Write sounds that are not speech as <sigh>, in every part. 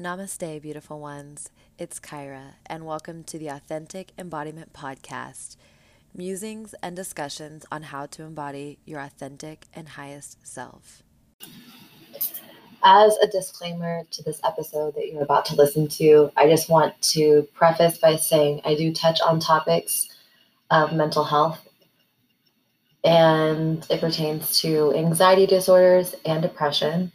Namaste, beautiful ones. It's Kyra, and welcome to the Authentic Embodiment Podcast musings and discussions on how to embody your authentic and highest self. As a disclaimer to this episode that you're about to listen to, I just want to preface by saying I do touch on topics of mental health, and it pertains to anxiety disorders and depression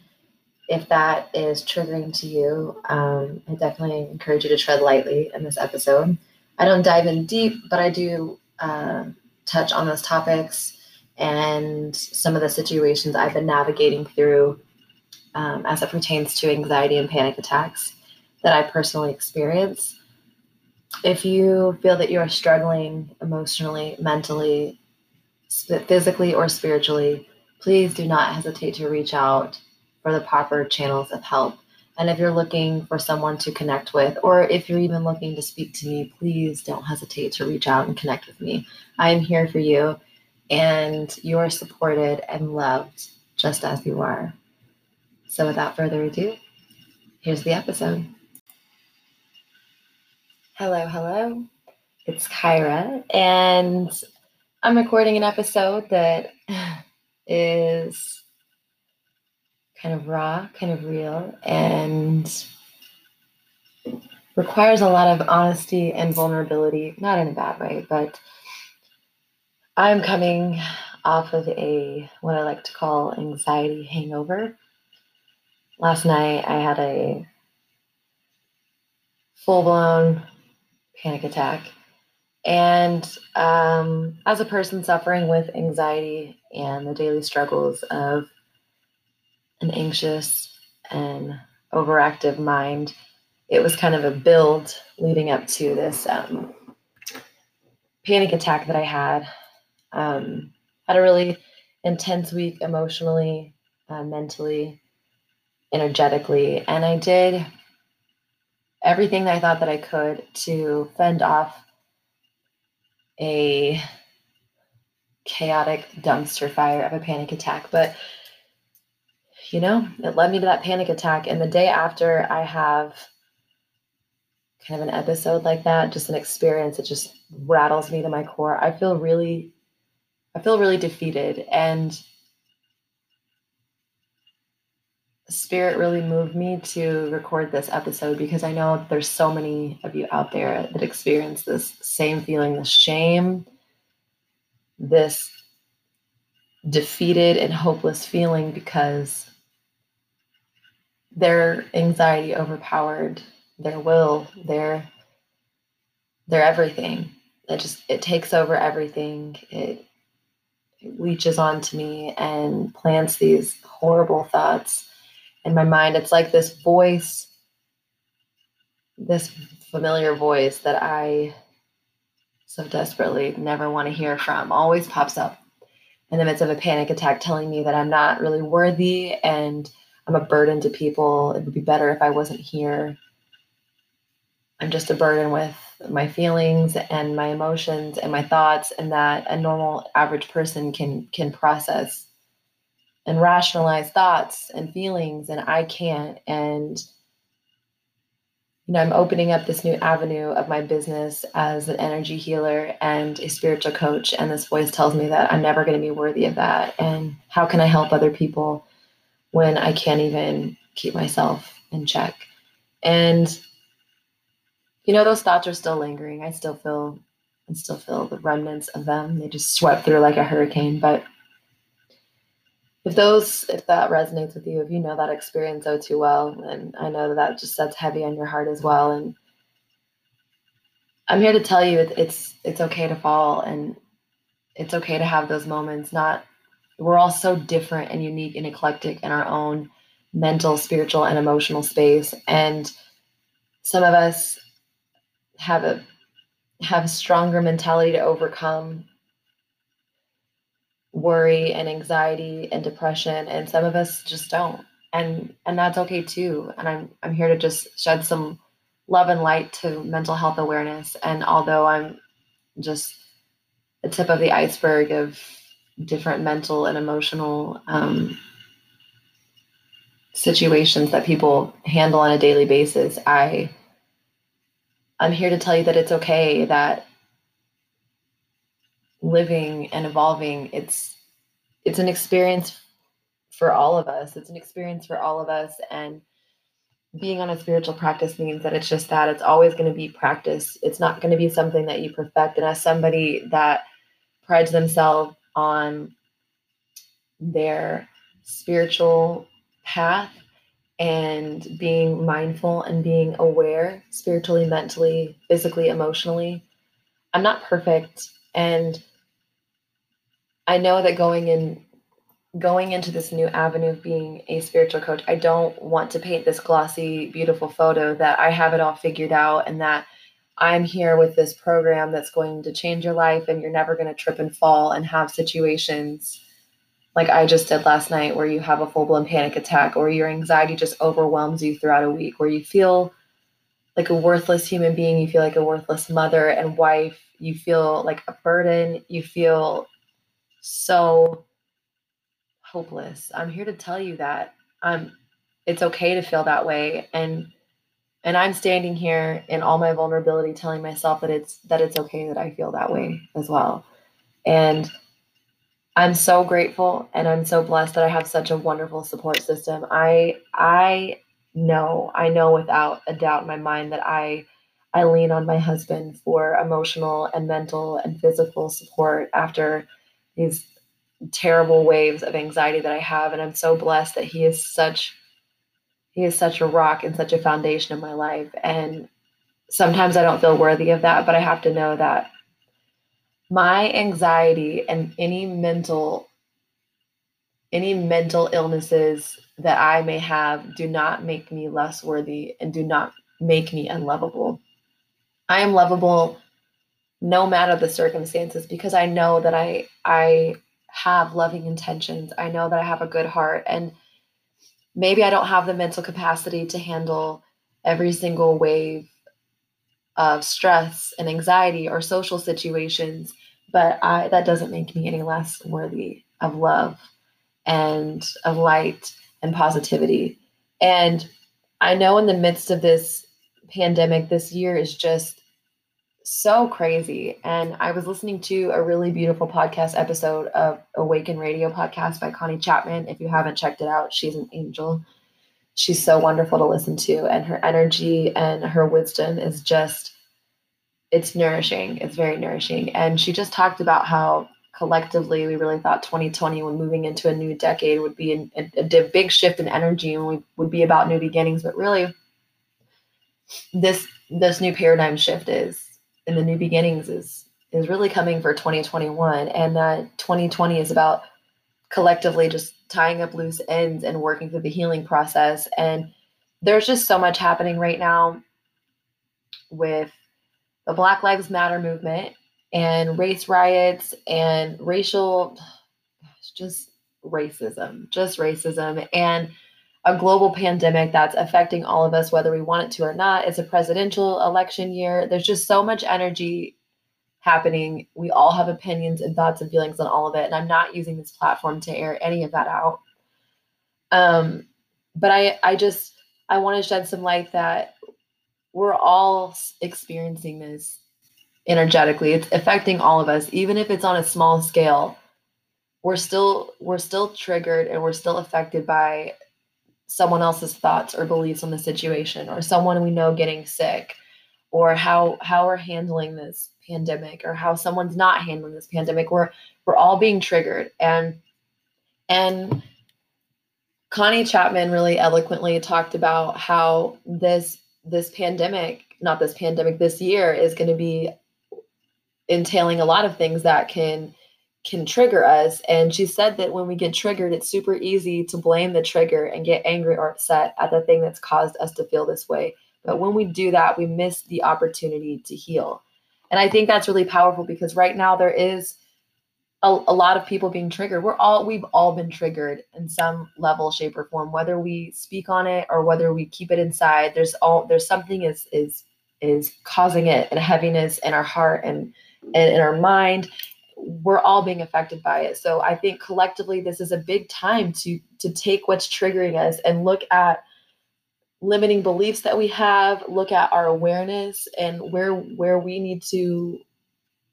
if that is triggering to you, um, I definitely encourage you to tread lightly in this episode. I don't dive in deep, but I do uh, touch on those topics and some of the situations I've been navigating through um, as it pertains to anxiety and panic attacks that I personally experience. If you feel that you are struggling emotionally, mentally, physically, or spiritually, please do not hesitate to reach out for the proper channels of help. And if you're looking for someone to connect with, or if you're even looking to speak to me, please don't hesitate to reach out and connect with me. I am here for you, and you are supported and loved just as you are. So, without further ado, here's the episode. Hello, hello. It's Kyra, and I'm recording an episode that <sighs> is kind of raw, kind of real, and requires a lot of honesty and vulnerability, not in a bad way, but I'm coming off of a what I like to call anxiety hangover. Last night I had a full blown panic attack. And um, as a person suffering with anxiety and the daily struggles of an anxious and overactive mind, it was kind of a build leading up to this um, panic attack that I had. Um, had a really intense week emotionally, uh, mentally, energetically, and I did everything that I thought that I could to fend off a chaotic dumpster fire of a panic attack. But you know, it led me to that panic attack. And the day after I have kind of an episode like that, just an experience that just rattles me to my core, I feel really, I feel really defeated. And spirit really moved me to record this episode because I know there's so many of you out there that experience this same feeling, this shame, this defeated and hopeless feeling because their anxiety overpowered their will, their their everything. It just it takes over everything. It, it leeches onto me and plants these horrible thoughts in my mind. It's like this voice, this familiar voice that I so desperately never want to hear from, always pops up in the midst of a panic attack, telling me that I'm not really worthy and I'm a burden to people. It would be better if I wasn't here. I'm just a burden with my feelings and my emotions and my thoughts and that a normal average person can can process and rationalize thoughts and feelings and I can't and you know I'm opening up this new avenue of my business as an energy healer and a spiritual coach and this voice tells me that I'm never going to be worthy of that and how can I help other people when I can't even keep myself in check. And you know, those thoughts are still lingering. I still feel I still feel the remnants of them. They just swept through like a hurricane. But if those if that resonates with you, if you know that experience oh too well, and I know that that just sets heavy on your heart as well. And I'm here to tell you it's it's okay to fall and it's okay to have those moments, not we're all so different and unique and eclectic in our own mental, spiritual, and emotional space. And some of us have a have a stronger mentality to overcome worry and anxiety and depression and some of us just don't. And and that's okay too. And i'm i'm here to just shed some love and light to mental health awareness. And although i'm just the tip of the iceberg of different mental and emotional um, situations that people handle on a daily basis, I I'm here to tell you that it's okay that living and evolving it's it's an experience for all of us. It's an experience for all of us and being on a spiritual practice means that it's just that it's always going to be practice. It's not going to be something that you perfect. And as somebody that prides themselves on their spiritual path and being mindful and being aware spiritually, mentally, physically, emotionally. I'm not perfect and I know that going in going into this new avenue of being a spiritual coach, I don't want to paint this glossy beautiful photo that I have it all figured out and that I'm here with this program that's going to change your life and you're never going to trip and fall and have situations like I just did last night, where you have a full blown panic attack, or your anxiety just overwhelms you throughout a week, where you feel like a worthless human being, you feel like a worthless mother and wife, you feel like a burden, you feel so hopeless. I'm here to tell you that um, it's okay to feel that way, and and I'm standing here in all my vulnerability, telling myself that it's that it's okay that I feel that way as well, and I'm so grateful and I'm so blessed that I have such a wonderful support system. I I know, I know without a doubt in my mind that I I lean on my husband for emotional and mental and physical support after these terrible waves of anxiety that I have and I'm so blessed that he is such he is such a rock and such a foundation in my life and sometimes I don't feel worthy of that but I have to know that my anxiety and any mental any mental illnesses that I may have do not make me less worthy and do not make me unlovable. I am lovable no matter the circumstances because I know that I I have loving intentions. I know that I have a good heart and maybe I don't have the mental capacity to handle every single wave of stress and anxiety or social situations, but I that doesn't make me any less worthy of love and of light and positivity. And I know in the midst of this pandemic, this year is just so crazy. And I was listening to a really beautiful podcast episode of Awaken Radio podcast by Connie Chapman. If you haven't checked it out, she's an angel she's so wonderful to listen to and her energy and her wisdom is just it's nourishing it's very nourishing and she just talked about how collectively we really thought 2020 when moving into a new decade would be a, a, big shift in energy and we would be about new beginnings but really this this new paradigm shift is and the new beginnings is is really coming for 2021 and that 2020 is about collectively just tying up loose ends and working through the healing process. And there's just so much happening right now with the Black Lives Matter movement and race riots and racial, just racism, just racism, and a global pandemic that's affecting all of us, whether we want it to or not. It's a presidential election year. There's just so much energy happening. We all have opinions and thoughts and feelings on all of it. And I'm not using this platform to air any of that out. Um, but I, I just, I want to shed some light that we're all experiencing this energetically. It's affecting all of us, even if it's on a small scale. We're still, we're still triggered and we're still affected by someone else's thoughts or beliefs on the situation or someone we know getting sick or how how we're handling this pandemic or how someone's not handling this pandemic. We're we're all being triggered. And and connie chapman really eloquently talked about how this this pandemic not this pandemic this year is going to be entailing a lot of things that can can trigger us and she said that when we get triggered it's super easy to blame the trigger and get angry or upset at the thing that's caused us to feel this way but when we do that we miss the opportunity to heal and I think that's really powerful because right now there is a, a, lot of people being triggered. We're all we've all been triggered in some level, shape, or form, whether we speak on it or whether we keep it inside. There's all there's something is is is causing it and heaviness in our heart and and in our mind. We're all being affected by it. So I think collectively this is a big time to to take what's triggering us and look at limiting beliefs that we have, look at our awareness and where where we need to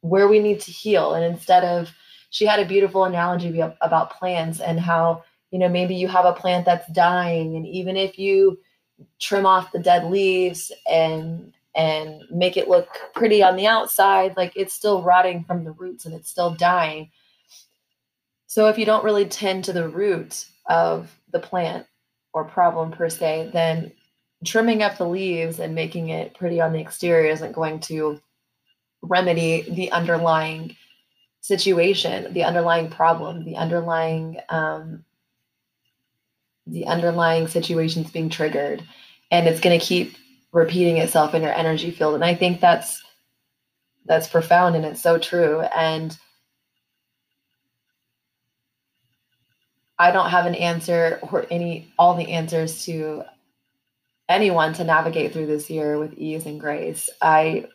where we need to heal and instead of she had a beautiful analogy about plants and how you know maybe you have a plant that's dying and even if you trim off the dead leaves and and make it look pretty on the outside like it's still rotting from the roots and it's still dying. So if you don't really tend to the root of the plant or problem per se then trimming up the leaves and making it pretty on the exterior isn't going to remedy the underlying situation the underlying problem the underlying um, the underlying situations being triggered. And it's going to keep repeating itself in your energy field. And i think that's that's profound and it's so true. And i don't have an answer or any all the answers to anyone to navigate through this year with ease and grace. I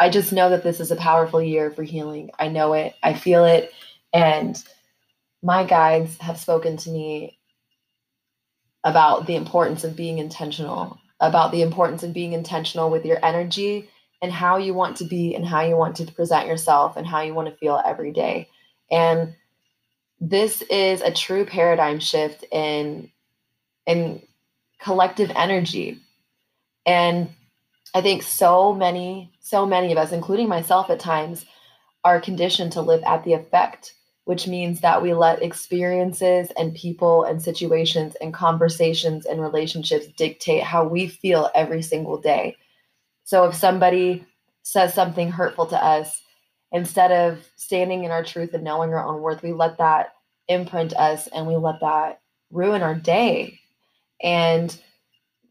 i just know that this is a powerful year for healing. I know it. I feel it. And my guides have spoken to me about the importance of being intentional about the importance of being intentional with your energy and how you want to be and how you want to present yourself and how you want to feel every day. And this is a true paradigm shift in in collective energy. And I think so many so many of us including myself at times are conditioned to live at the effect which means that we let experiences and people and situations and conversations and relationships dictate how we feel every single day. So if somebody says something hurtful to us, instead of standing in our truth and knowing our own worth, we let that imprint us and we let that ruin our day. And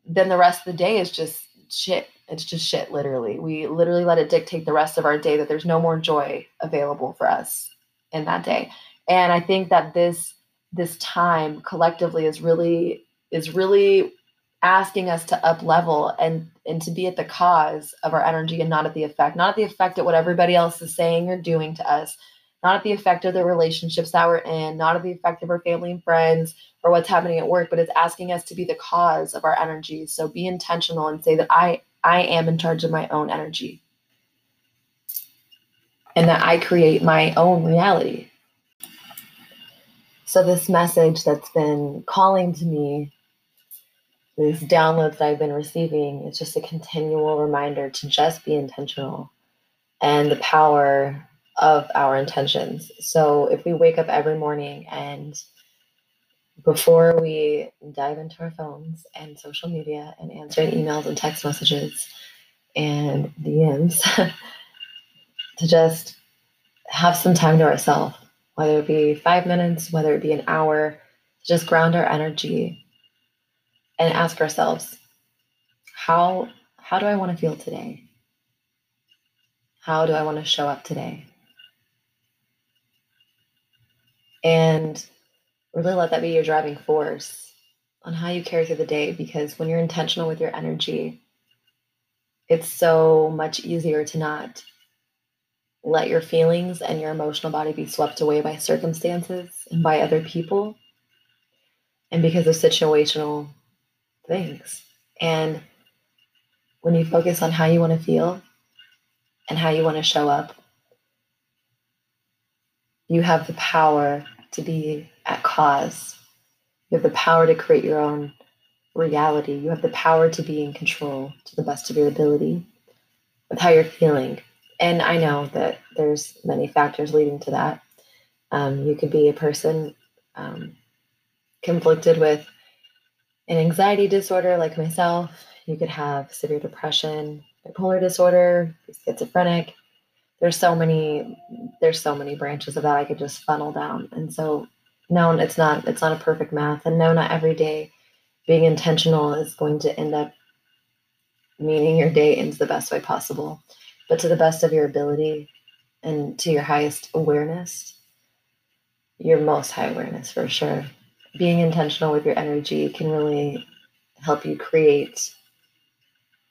then the rest of the day is just shit. It's just shit, literally. We literally let it dictate the rest of our day that there's no more joy available for us in that day. And I think that this this time collectively is really is really asking us to up level and and to be at the cause of our energy and not at the effect not at the effect at what everybody else is saying or doing to us not at the effect of the relationships that we're in not at the effect of our family and friends or what's happening at work but it's asking us to be the cause of our energy so be intentional and say that i i am in charge of my own energy and that I create my own reality. So, this message that's been calling to me, these downloads that I've been receiving, is just a continual reminder to just be intentional and the power of our intentions. So, if we wake up every morning and before we dive into our phones and social media and answering emails and text messages and DMs, <laughs> to just have some time to ourselves, whether it be five minutes, whether it be an hour, to just ground our energy and ask ourselves, how how do I want to feel today? How do I want to show up today? And really let that be your driving force on how you carry through the day because when you're intentional with your energy, it's so much easier to not let your feelings and your emotional body be swept away by circumstances and by other people and because of situational things. And when you focus on how you want to feel and how you want to show up, you have the power to be at cause. You have the power to create your own reality. You have the power to be in control to the best of your ability with how you're feeling and I know that there's many factors leading to that. Um, you could be a person um, conflicted with an anxiety disorder like myself. You could have severe depression, bipolar disorder, schizophrenic. There's so many. There's so many branches of that I could just funnel down. And so, no, it's not. It's not a perfect math. And no, not every day being intentional is going to end up meaning your day ends the best way possible but to the best of your ability and to your highest awareness, your most high awareness for sure. Being intentional with your energy can really help you create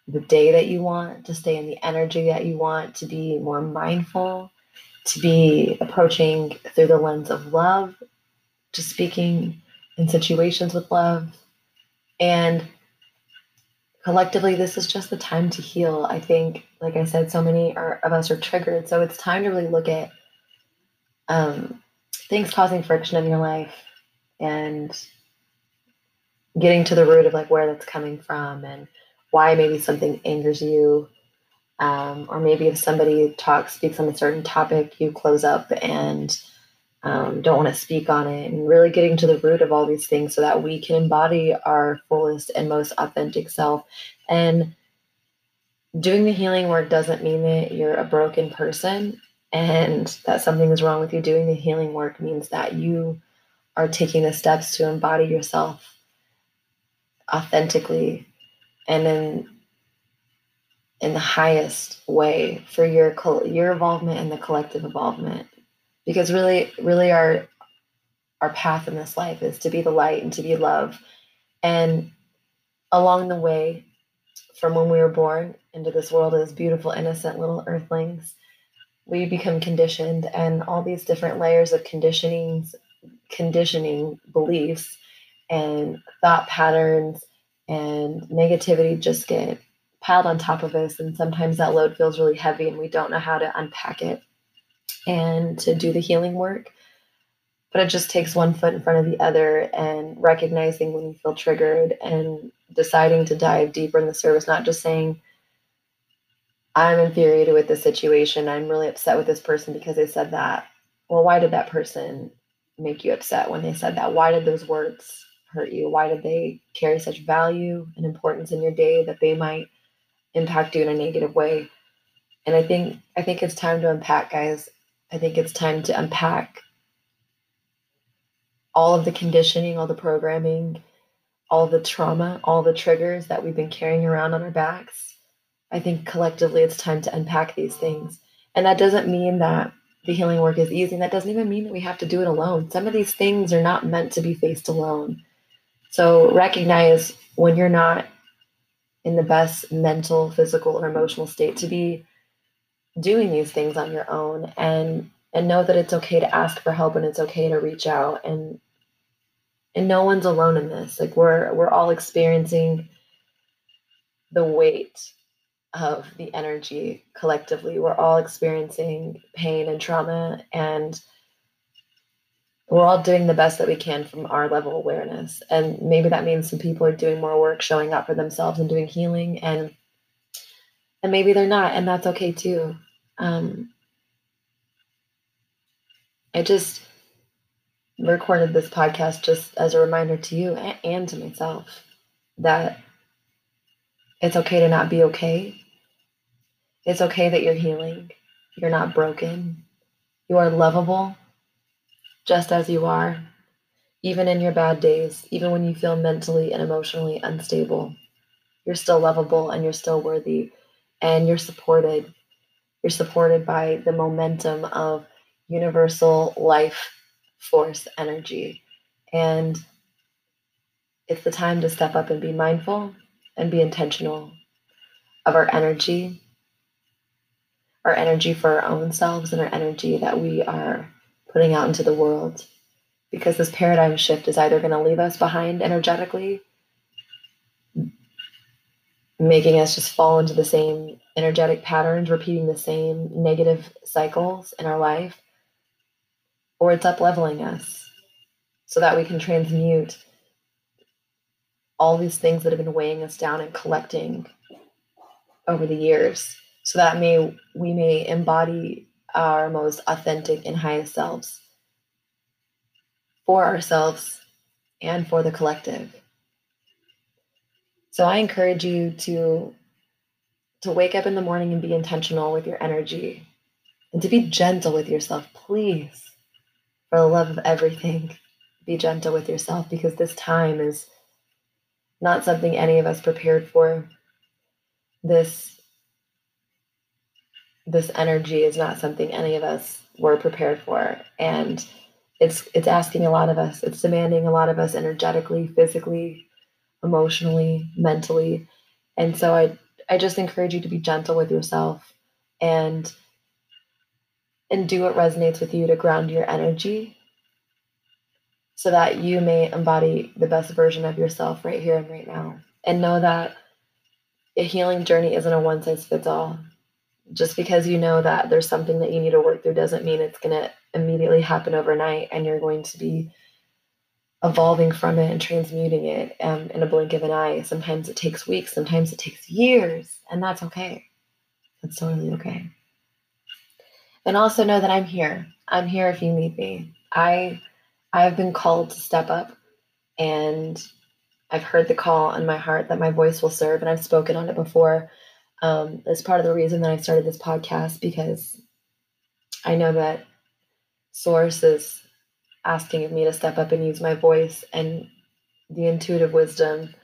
the day that you want, to stay in the energy that you want, to be more mindful to be approaching through the lens of love, to speaking in situations with love. And collectively, this is just the time to heal. I think, like I said, so many are, of us are triggered. So it's time to really look at um, things causing friction in your life and getting to the root of like where that's coming from and why maybe something angers you um, or maybe if somebody talks speaks on a certain topic you close up and um, don't want to speak on it and really getting to the root of all these things so that we can embody our fullest and most authentic self. And doing the healing work doesn't mean that you're a broken person and that something is wrong with you. Doing the healing work means that you are taking the steps to embody yourself authentically and in in the highest way for your your involvement and the collective involvement because really really our our path in this life is to be the light and to be love. And along the way from when we were born into this world as beautiful innocent little earthlings we become conditioned and all these different layers of conditionings conditioning beliefs and thought patterns and negativity just get piled on top of us. And sometimes that load feels really heavy and we don't know how to unpack it and to do the healing work but it just takes one foot in front of the other and recognizing when you feel triggered and deciding to dive deeper in the service not just saying i'm infuriated with this situation i'm really upset with this person because they said that well why did that person make you upset when they said that why did those words hurt you? Why did they carry such value and importance in your day that they might impact you in a negative way? And I think I think it's time to unpack, guys. I think it's time to unpack all of the conditioning, all the programming, all the trauma, all the triggers that we've been carrying around on our backs. I think collectively it's time to unpack these things. And that doesn't mean that the healing work is easy. And that doesn't even mean that we have to do it alone. Some of these things are not meant to be faced alone. So recognize when you're not in the best mental, physical, or emotional state to be doing these things on your own and and know that it's okay to ask for help and it's okay to reach out and and no one's alone in this. Like we're we're all experiencing the weight of the energy collectively. We're all experiencing pain and trauma and we're all doing the best that we can from our level of awareness. And maybe that means some people are doing more work, showing up for themselves and doing healing, and and maybe they're not, and that's okay too. Um, I just recorded this podcast just as a reminder to you and to myself that it's okay to not be okay. It's okay that you're healing. You're not broken. You are lovable just as you are, even in your bad days, even when you feel mentally and emotionally unstable. You're still lovable and you're still worthy and you're supported. You're supported by the momentum of universal life force energy. And it's the time to step up and be mindful and be intentional of our energy, our energy for our own selves, and our energy that we are putting out into the world because this paradigm shift is either going to leave us behind energetically making us just fall into the same energetic patterns repeating the same negative cycles in our life or it's up leveling us so that we can transmute all these things that have been weighing us down and collecting over the years so that may we may embody our most authentic and highest selves for ourselves and for the collective. So I encourage you to to wake up in the morning and be intentional with your energy and to be gentle with yourself, please. For the love of everything, be gentle with yourself because this time is not something any of us prepared for. This this energy is not something any of us were prepared for and it's it's asking a lot of us it's demanding a lot of us energetically physically emotionally mentally and so i i just encourage you to be gentle with yourself and and do what resonates with you to ground your energy so that you may embody the best version of yourself right here and right now. And know that a healing journey isn't a one size fits all. Just because you know that there's something that you need to work through doesn't mean it's going to immediately happen overnight and you're going to be evolving from it and transmuting it um, in a blink of an eye. Sometimes it takes weeks, sometimes it takes years, and that's okay. That's totally okay. And also know that I'm here. I'm here if you need me. I I have been called to step up and I've heard the call in my heart that my voice will serve and I've spoken on it before. Um, as part of the reason that I started this podcast because I know that source is asking of me to step up and use my voice and the intuitive wisdom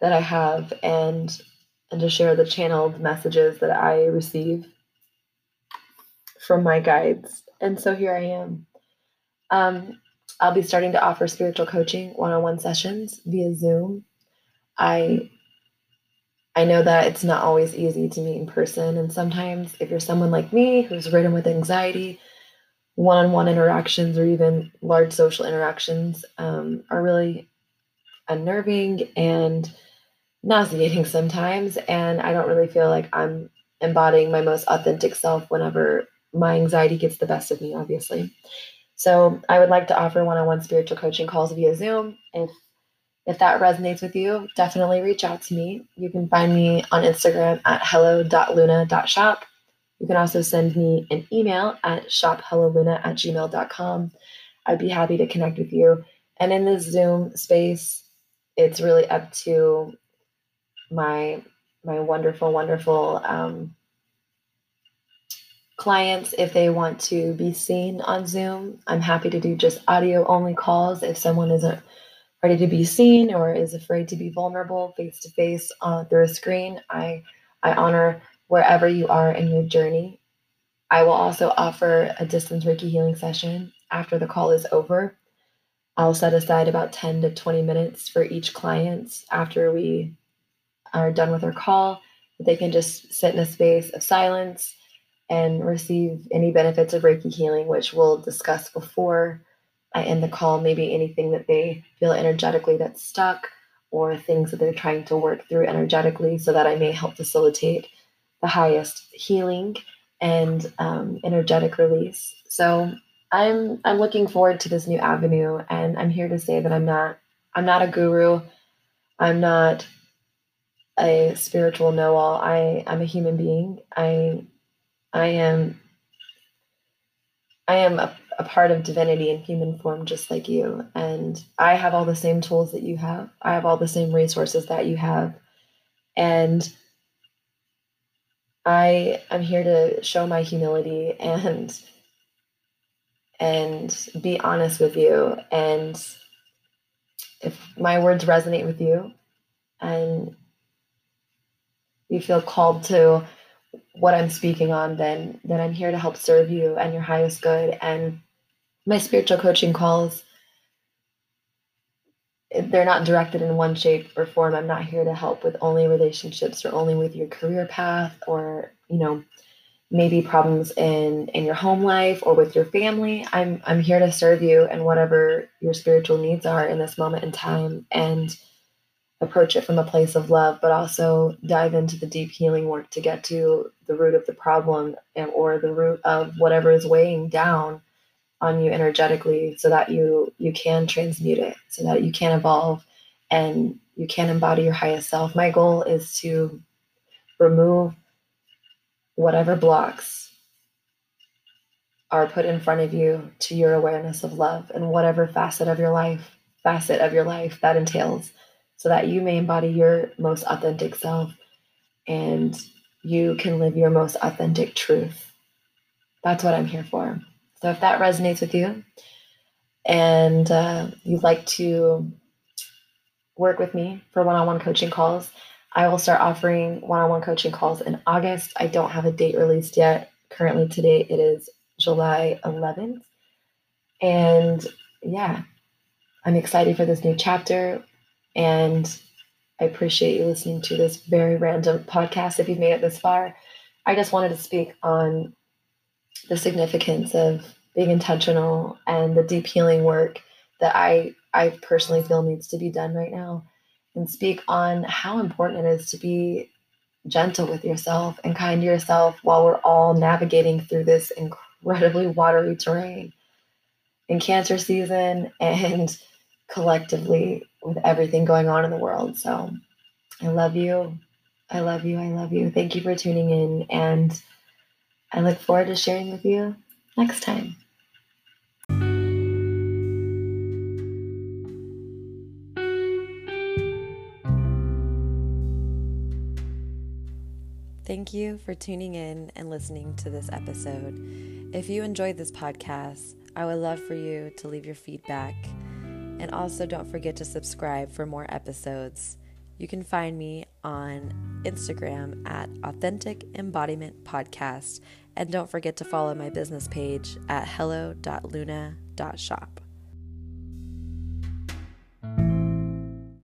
that I have and and to share the channeled messages that I receive from my guides. And so here I am. Um, I'll be starting to offer spiritual coaching one-on-one sessions via Zoom. I I know that it's not always easy to meet in person, and sometimes if you're someone like me who's ridden with anxiety, one-on-one interactions or even large social interactions um, are really unnerving and nauseating <laughs> sometimes. And I don't really feel like I'm embodying my most authentic self whenever my anxiety gets the best of me, obviously. So I would like to offer one-on-one spiritual coaching calls via Zoom. If if that resonates with you, definitely reach out to me. You can find me on Instagram at hello.luna.shop. You can also send me an email at shophelloluna at gmail.com. I'd be happy to connect with you. And in this Zoom space, it's really up to my my wonderful, wonderful um, clients if they want to be seen on Zoom. I'm happy to do just audio only calls if someone isn't ready to be seen or is afraid to be vulnerable face to face through a screen. I I honor wherever you are in your journey. I will also offer a distance Reiki healing session after the call is over. I'll set aside about 10 to 20 minutes for each client after we are done with our call. They can just sit in a space of silence and receive any benefits of Reiki healing, which we'll discuss before I end the call. Maybe anything that they feel energetically that's stuck or things that they're trying to work through energetically so that I may help facilitate the highest healing and um, energetic release. So I'm I'm looking forward to this new avenue, and I'm here to say that I'm not I'm not a guru. I'm not a spiritual know-all. I I'm a human being. I I am I am a, a part of divinity in human form just like you. And I have all the same tools that you have. I have all the same resources that you have. And I am here to show my humility and and be honest with you and if my words resonate with you and you feel called to what I'm speaking on, then then I'm here to help serve you and your highest good. And my spiritual coaching calls, they're not directed in one shape or form. I'm not here to help with only relationships or only with your career path or, you know, maybe problems in in your home life or with your family. I'm I'm here to serve you and whatever your spiritual needs are in this moment in time. And approach it from a place of love, but also dive into the deep healing work to get to the root of the problem and, or the root of whatever is weighing down on you energetically so that you you can transmute it so that you can evolve and you can embody your highest self my goal is to remove whatever blocks are put in front of you to your awareness of love and whatever facet of your life facet of your life that entails so that you may embody your most authentic self and you can live your most authentic truth. That's what I'm here for. So if that resonates with you and uh, you'd like to work with me for one on one coaching calls, I will start offering one on one coaching calls in August. I don't have a date released yet. Currently, today it is July 11th. And yeah, I'm excited for this new chapter. And I appreciate you listening to this very random podcast if you've made it this far. I just wanted to speak on the significance of being intentional and the deep healing work that I I personally feel needs to be done right now and speak on how important it is to be gentle with yourself and kind to yourself while we're all navigating through this incredibly watery terrain in cancer season and <laughs> collectively with everything going on in the world. So I love you. I love you. I love you. Thank you for tuning in. And I look forward to sharing with you next time. Thank you for tuning in and listening to this episode. If you enjoyed this podcast, I would love for you to leave your feedback. And also, don't forget to subscribe for more episodes. You can find me on Instagram at Authentic Embodiment Podcast. And don't forget to follow my business page at hello.luna.shop.